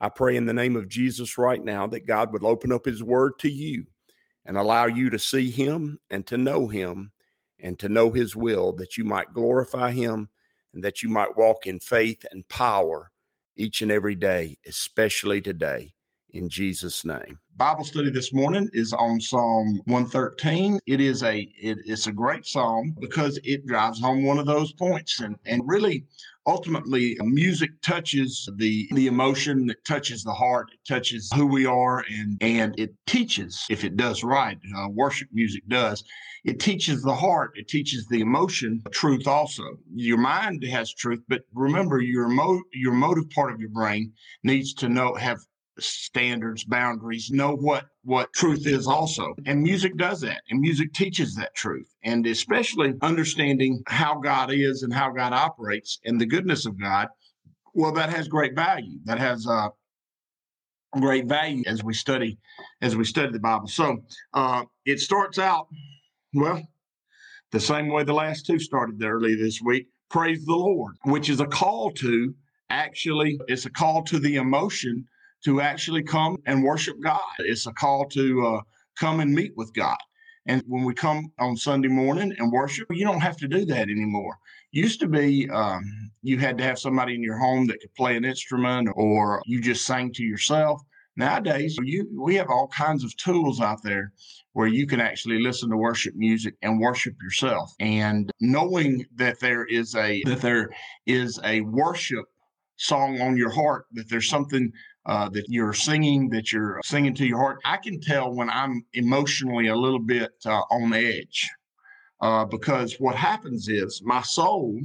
I pray in the name of Jesus right now that God would open up his word to you and allow you to see him and to know him and to know his will, that you might glorify him and that you might walk in faith and power each and every day, especially today. In Jesus' name. Bible study this morning is on Psalm 113. It is a it, it's a great psalm because it drives home one of those points and and really ultimately music touches the the emotion that touches the heart it touches who we are and and it teaches if it does right uh, worship music does it teaches the heart it teaches the emotion truth also. Your mind has truth but remember your mo- your motive part of your brain needs to know have standards boundaries know what what truth is also. And music does that and music teaches that truth and especially understanding how god is and how god operates and the goodness of god well that has great value. That has uh great value as we study as we study the bible. So uh it starts out well the same way the last two started early this week praise the lord which is a call to actually it's a call to the emotion to actually come and worship God. It's a call to uh, come and meet with God. And when we come on Sunday morning and worship, you don't have to do that anymore. Used to be um, you had to have somebody in your home that could play an instrument or you just sang to yourself. Nowadays, you we have all kinds of tools out there where you can actually listen to worship music and worship yourself. And knowing that there is a that there is a worship song on your heart, that there's something uh, that you're singing, that you're singing to your heart. I can tell when I'm emotionally a little bit uh, on edge uh, because what happens is my soul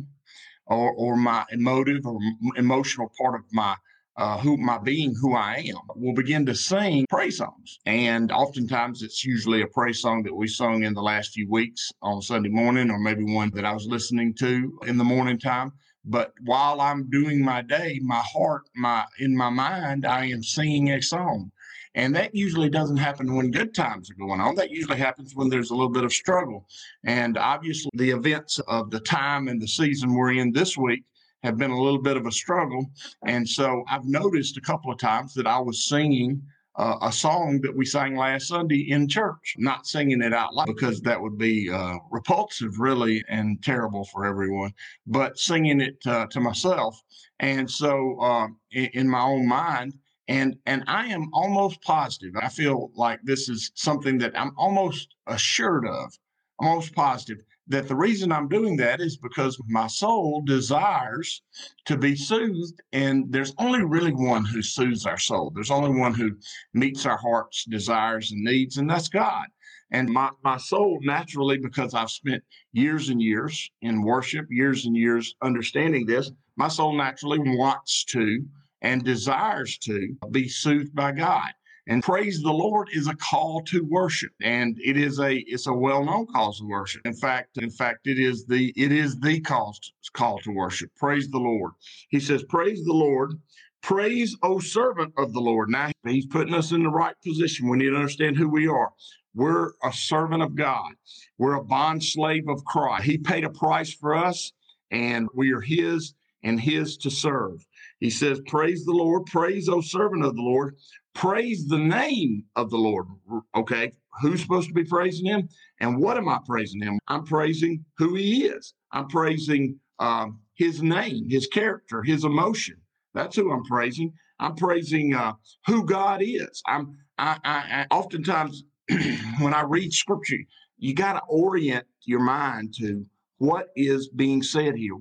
or, or my emotive or emotional part of my uh, who my being, who I am, will begin to sing praise songs. And oftentimes it's usually a praise song that we sung in the last few weeks on Sunday morning, or maybe one that I was listening to in the morning time. But while I'm doing my day, my heart, my in my mind, I am singing a song. And that usually doesn't happen when good times are going on. That usually happens when there's a little bit of struggle. And obviously, the events of the time and the season we're in this week have been a little bit of a struggle. And so I've noticed a couple of times that I was singing uh, a song that we sang last Sunday in church, not singing it out loud because that would be uh, repulsive, really, and terrible for everyone, but singing it uh, to myself. And so uh, in, in my own mind, and and I am almost positive. I feel like this is something that I'm almost assured of. Almost positive that the reason I'm doing that is because my soul desires to be soothed. And there's only really one who soothes our soul. There's only one who meets our heart's desires and needs, and that's God. And my, my soul naturally, because I've spent years and years in worship, years and years understanding this, my soul naturally wants to and desires to be soothed by God. And praise the Lord is a call to worship. And it is a it's a well-known call to worship. In fact, in fact, it is the it is the call to, call to worship. Praise the Lord. He says, Praise the Lord. Praise, O servant of the Lord. Now he's putting us in the right position. We need to understand who we are. We're a servant of God. We're a bond slave of Christ. He paid a price for us, and we are his and his to serve. He says, Praise the Lord, praise, O servant of the Lord, praise the name of the Lord. Okay, who's supposed to be praising him? And what am I praising him? I'm praising who he is. I'm praising um, his name, his character, his emotion. That's who I'm praising. I'm praising uh, who God is. I'm I, I, I oftentimes when I read scripture, you got to orient your mind to what is being said here.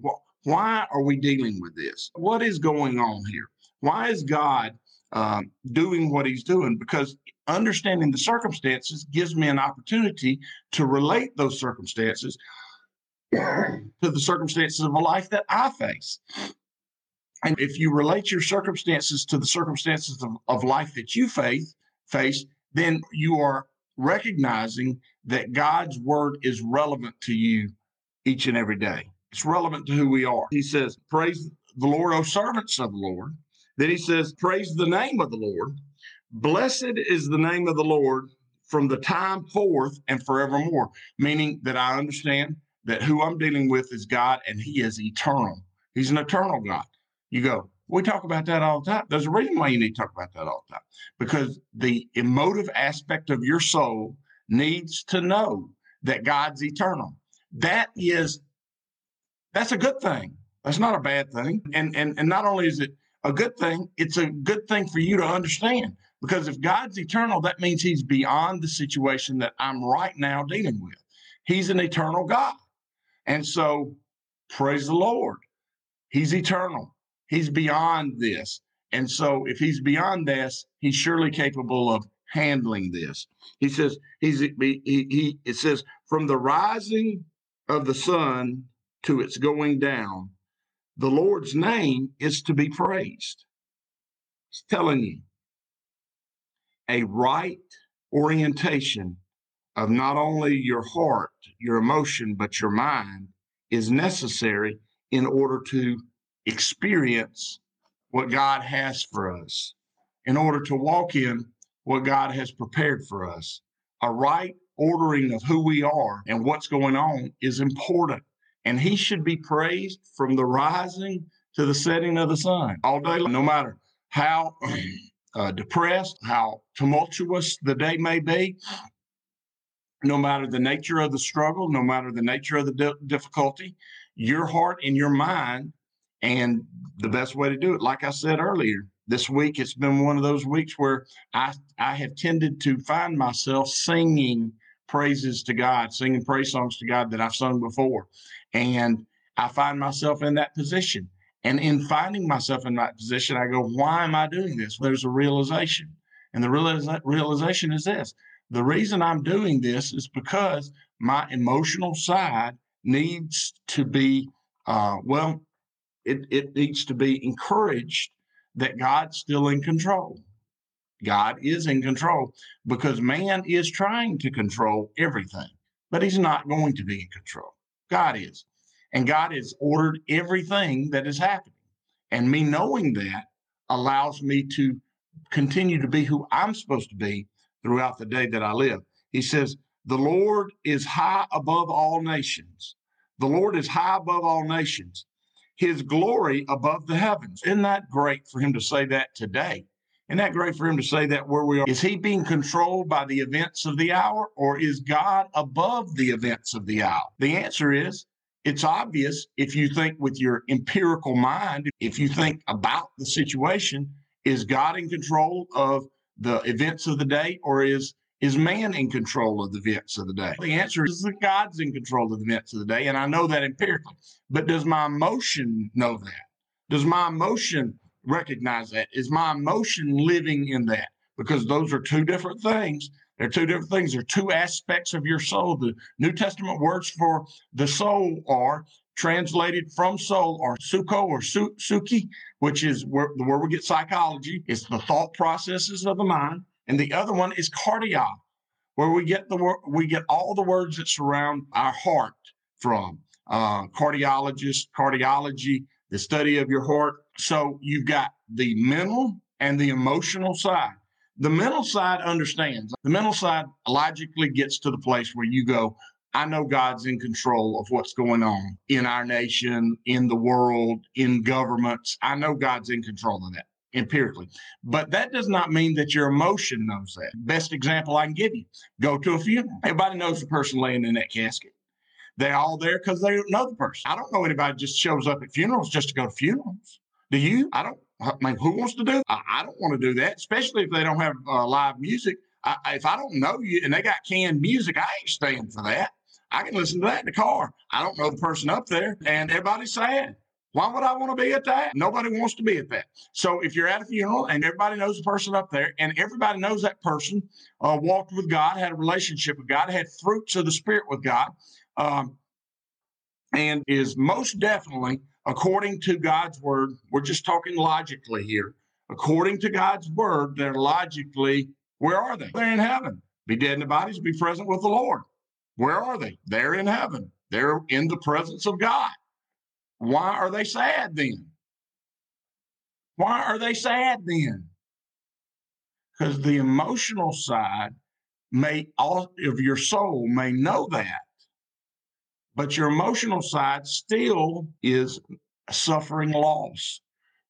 Why are we dealing with this? What is going on here? Why is God um, doing what he's doing because understanding the circumstances gives me an opportunity to relate those circumstances to the circumstances of a life that I face. And if you relate your circumstances to the circumstances of, of life that you face, face, then you are recognizing that God's word is relevant to you each and every day. It's relevant to who we are. He says, Praise the Lord, O servants of the Lord. Then he says, Praise the name of the Lord. Blessed is the name of the Lord from the time forth and forevermore, meaning that I understand that who I'm dealing with is God and He is eternal. He's an eternal God. You go, we talk about that all the time. There's a reason why you need to talk about that all the time because the emotive aspect of your soul needs to know that God's eternal. That is, that's a good thing. That's not a bad thing. And, and, and not only is it a good thing, it's a good thing for you to understand because if God's eternal, that means he's beyond the situation that I'm right now dealing with. He's an eternal God. And so praise the Lord. He's eternal. He's beyond this. And so if he's beyond this, he's surely capable of handling this. He says, he's he, he it says, from the rising of the sun to its going down, the Lord's name is to be praised. He's telling you a right orientation of not only your heart, your emotion, but your mind is necessary in order to experience what God has for us, in order to walk in what God has prepared for us. A right ordering of who we are and what's going on is important. And he should be praised from the rising to the setting of the sun all day, long, no matter how uh, depressed, how tumultuous the day may be, no matter the nature of the struggle, no matter the nature of the di- difficulty, your heart and your mind, and the best way to do it, like I said earlier, this week it's been one of those weeks where I I have tended to find myself singing praises to God, singing praise songs to God that I've sung before, and I find myself in that position. And in finding myself in that position, I go, why am I doing this? There's a realization. And the realiza- realization is this the reason I'm doing this is because my emotional side needs to be, uh, well, it, it needs to be encouraged that God's still in control. God is in control because man is trying to control everything, but he's not going to be in control. God is. And God has ordered everything that is happening. And me knowing that allows me to continue to be who I'm supposed to be throughout the day that I live. He says, The Lord is high above all nations. The Lord is high above all nations, his glory above the heavens. Isn't that great for him to say that today? Isn't that great for him to say that where we are? Is he being controlled by the events of the hour or is God above the events of the hour? The answer is it's obvious if you think with your empirical mind, if you think about the situation, is God in control of the events of the day or is is man in control of the events of the day? The answer is that God's in control of the events of the day. And I know that empirically. But does my emotion know that? Does my emotion recognize that? Is my emotion living in that? Because those are two different things. They're two different things. They're two aspects of your soul. The New Testament words for the soul are translated from soul or suko or su- suki, which is where, where we get psychology. It's the thought processes of the mind. And the other one is cardia, where we get the we get all the words that surround our heart from uh, cardiologist, cardiology, the study of your heart. So you've got the mental and the emotional side. The mental side understands. The mental side logically gets to the place where you go, I know God's in control of what's going on in our nation, in the world, in governments. I know God's in control of that empirically. But that does not mean that your emotion knows that. Best example I can give you go to a funeral. Everybody knows the person laying in that casket. They're all there because they know the person. I don't know anybody just shows up at funerals just to go to funerals. Do you? I don't. I mean, who wants to do? I, I don't want to do that, especially if they don't have uh, live music. I, if I don't know you and they got canned music, I ain't staying for that. I can listen to that in the car. I don't know the person up there, and everybody's sad. Why would I want to be at that? Nobody wants to be at that. So if you're at a funeral and everybody knows the person up there, and everybody knows that person uh, walked with God, had a relationship with God, had fruits of the Spirit with God, um, and is most definitely according to God's word. We're just talking logically here. According to God's word, they're logically Where are they? They're in heaven. Be dead in the bodies, be present with the Lord. Where are they? They're in heaven. They're in the presence of God. Why are they sad then? Why are they sad then? Because the emotional side may all of your soul may know that, but your emotional side still is suffering loss,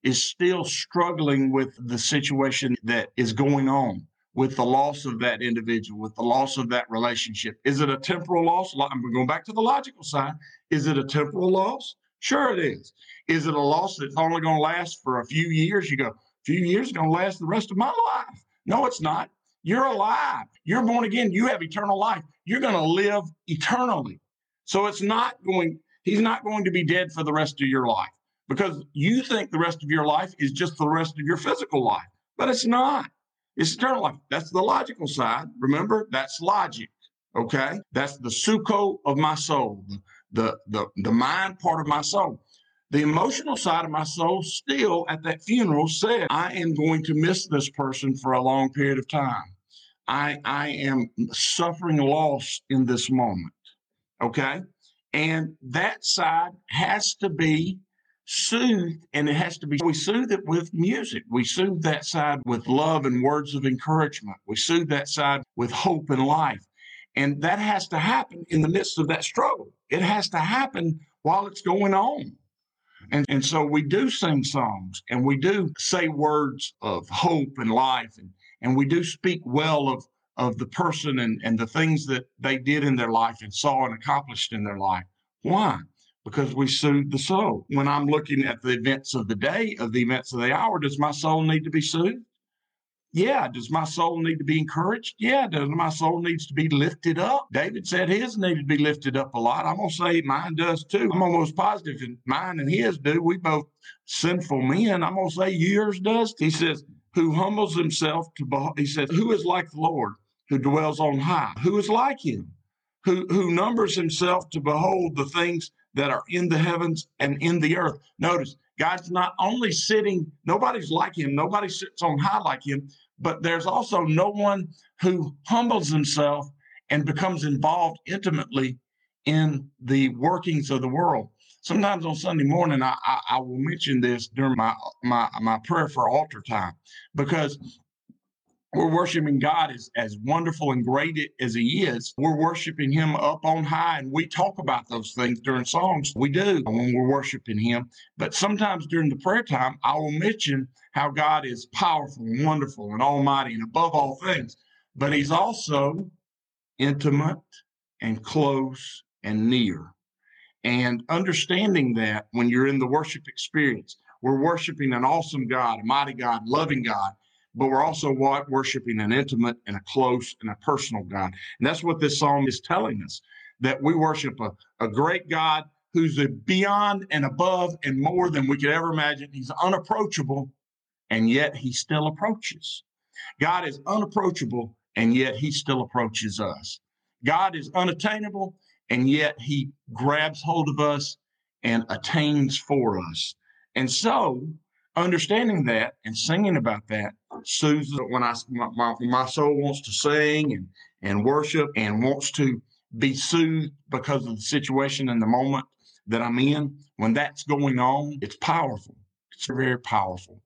is still struggling with the situation that is going on with the loss of that individual, with the loss of that relationship. Is it a temporal loss? I'm going back to the logical side. Is it a temporal loss? Sure, it is. Is it a loss that's only going to last for a few years? You go, a few years going to last the rest of my life. No, it's not. You're alive. You're born again. You have eternal life. You're going to live eternally. So it's not going, he's not going to be dead for the rest of your life because you think the rest of your life is just the rest of your physical life, but it's not. It's eternal life. That's the logical side. Remember, that's logic. Okay. That's the suko of my soul, the, the, the mind part of my soul. The emotional side of my soul still at that funeral said, I am going to miss this person for a long period of time. I, I am suffering loss in this moment. Okay. And that side has to be soothed and it has to be, we soothe it with music. We soothe that side with love and words of encouragement. We soothe that side with hope and life. And that has to happen in the midst of that struggle. It has to happen while it's going on. And, and so we do sing songs and we do say words of hope and life and, and we do speak well of, of the person and, and the things that they did in their life and saw and accomplished in their life. Why? because we soothe the soul. When I'm looking at the events of the day, of the events of the hour, does my soul need to be soothed? Yeah. Does my soul need to be encouraged? Yeah. Does my soul needs to be lifted up? David said his needed to be lifted up a lot. I'm gonna say mine does too. I'm almost positive mine and his do. We both sinful men. I'm gonna say yours does. He says, who humbles himself to behold, he says, who is like the Lord who dwells on high? Who is like him? Who who numbers himself to behold the things that are in the heavens and in the earth. Notice, God's not only sitting, nobody's like him, nobody sits on high like him, but there's also no one who humbles himself and becomes involved intimately in the workings of the world. Sometimes on Sunday morning, I, I, I will mention this during my, my, my prayer for altar time because we're worshiping God as, as wonderful and great as He is. We're worshiping Him up on high, and we talk about those things during songs. We do when we're worshiping Him. But sometimes during the prayer time, I will mention how God is powerful and wonderful and almighty and above all things. But He's also intimate and close and near. And understanding that when you're in the worship experience, we're worshiping an awesome God, a mighty God, loving God but we're also worshiping an intimate and a close and a personal God. And that's what this psalm is telling us that we worship a, a great God who's beyond and above and more than we could ever imagine. He's unapproachable, and yet he still approaches. God is unapproachable, and yet he still approaches us. God is unattainable, and yet he grabs hold of us and attains for us. And so understanding that and singing about that soothes when I my, my, my soul wants to sing and and worship and wants to be soothed because of the situation and the moment that I'm in. When that's going on, it's powerful. It's very powerful.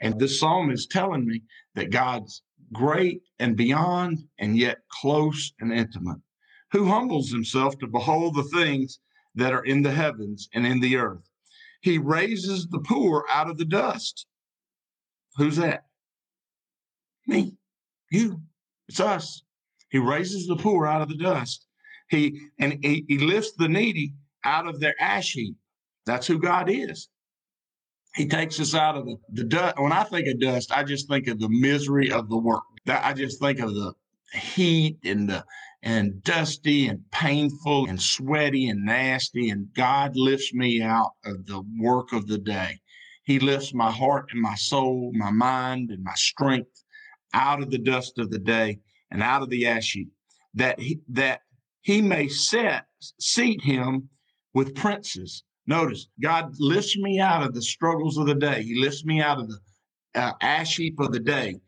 And this psalm is telling me that God's great and beyond, and yet close and intimate, who humbles himself to behold the things that are in the heavens and in the earth he raises the poor out of the dust. Who's that? Me, you, it's us. He raises the poor out of the dust. He and he, he lifts the needy out of their ash heap. That's who God is. He takes us out of the, the dust. When I think of dust, I just think of the misery of the work. I just think of the heat and the and dusty and painful and sweaty and nasty. And God lifts me out of the work of the day. He lifts my heart and my soul, my mind and my strength out of the dust of the day and out of the ash heap that he, that he may set, seat him with princes. Notice God lifts me out of the struggles of the day. He lifts me out of the uh, ash heap of the day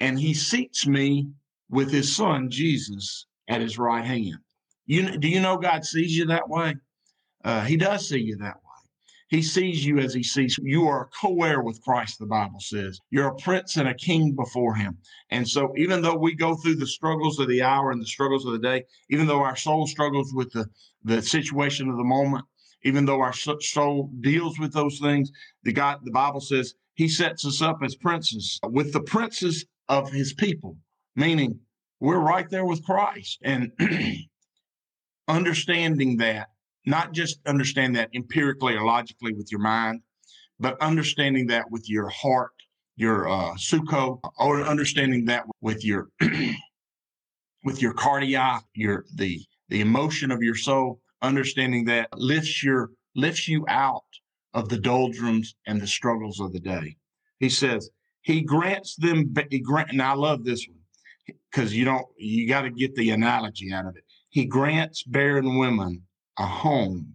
and he seats me with his son Jesus at his right hand. You do you know God sees you that way? Uh, he does see you that. He sees you as he sees you are a co-heir with Christ, the Bible says. You're a prince and a king before him. And so even though we go through the struggles of the hour and the struggles of the day, even though our soul struggles with the, the situation of the moment, even though our soul deals with those things, the God, the Bible says he sets us up as princes with the princes of his people, meaning we're right there with Christ. And understanding that not just understand that empirically or logically with your mind, but understanding that with your heart, your uh, psucho, or understanding that with your with your cardia, your the the emotion of your soul, understanding that lifts your lifts you out of the doldrums and the struggles of the day. He says he grants them. He grant, and I love this one because you don't you got to get the analogy out of it. He grants barren women a home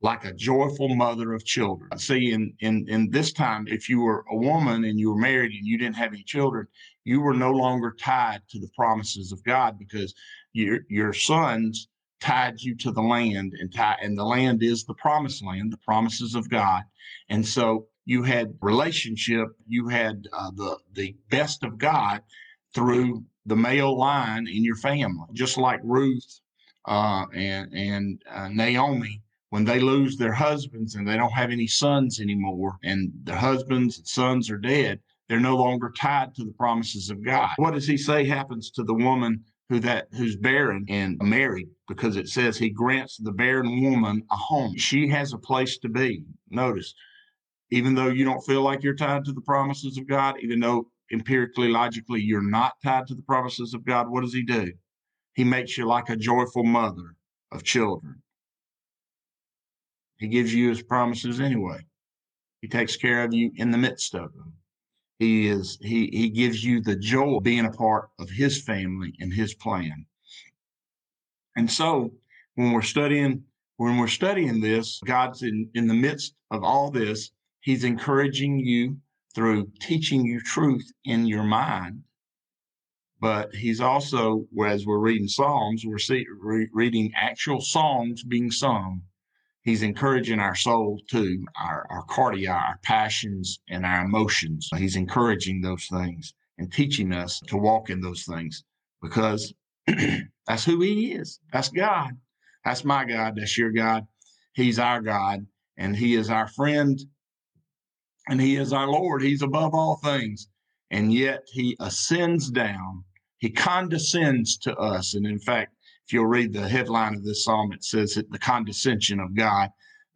like a joyful mother of children. See, in, in, in this time, if you were a woman and you were married and you didn't have any children, you were no longer tied to the promises of God because your, your sons tied you to the land and tie, and the land is the promised land, the promises of God. And so you had relationship, you had uh, the, the best of God through the male line in your family, just like Ruth uh, and and uh, Naomi when they lose their husbands and they don't have any sons anymore, and the husbands and sons are dead, they're no longer tied to the promises of God. What does he say happens to the woman who that who's barren and married? Because it says he grants the barren woman a home. She has a place to be. Notice, even though you don't feel like you're tied to the promises of God, even though empirically, logically, you're not tied to the promises of God, what does he do? He makes you like a joyful mother of children. He gives you his promises anyway. He takes care of you in the midst of them. He is he he gives you the joy of being a part of his family and his plan. And so when we're studying when we're studying this, God's in, in the midst of all this, he's encouraging you through teaching you truth in your mind but he's also, as we're reading Psalms, we're see, re- reading actual songs being sung. He's encouraging our soul too, our, our cardia, our passions, and our emotions. He's encouraging those things and teaching us to walk in those things because that's who he is. That's God. That's my God. That's your God. He's our God, and he is our friend, and he is our Lord. He's above all things. And yet he ascends down he condescends to us. And in fact, if you'll read the headline of this psalm, it says that the condescension of God.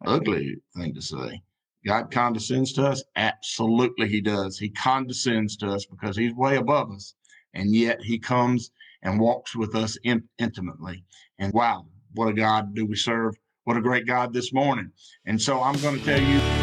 Ugly thing to say. God condescends to us? Absolutely, He does. He condescends to us because He's way above us. And yet He comes and walks with us in- intimately. And wow, what a God do we serve? What a great God this morning. And so I'm going to tell you.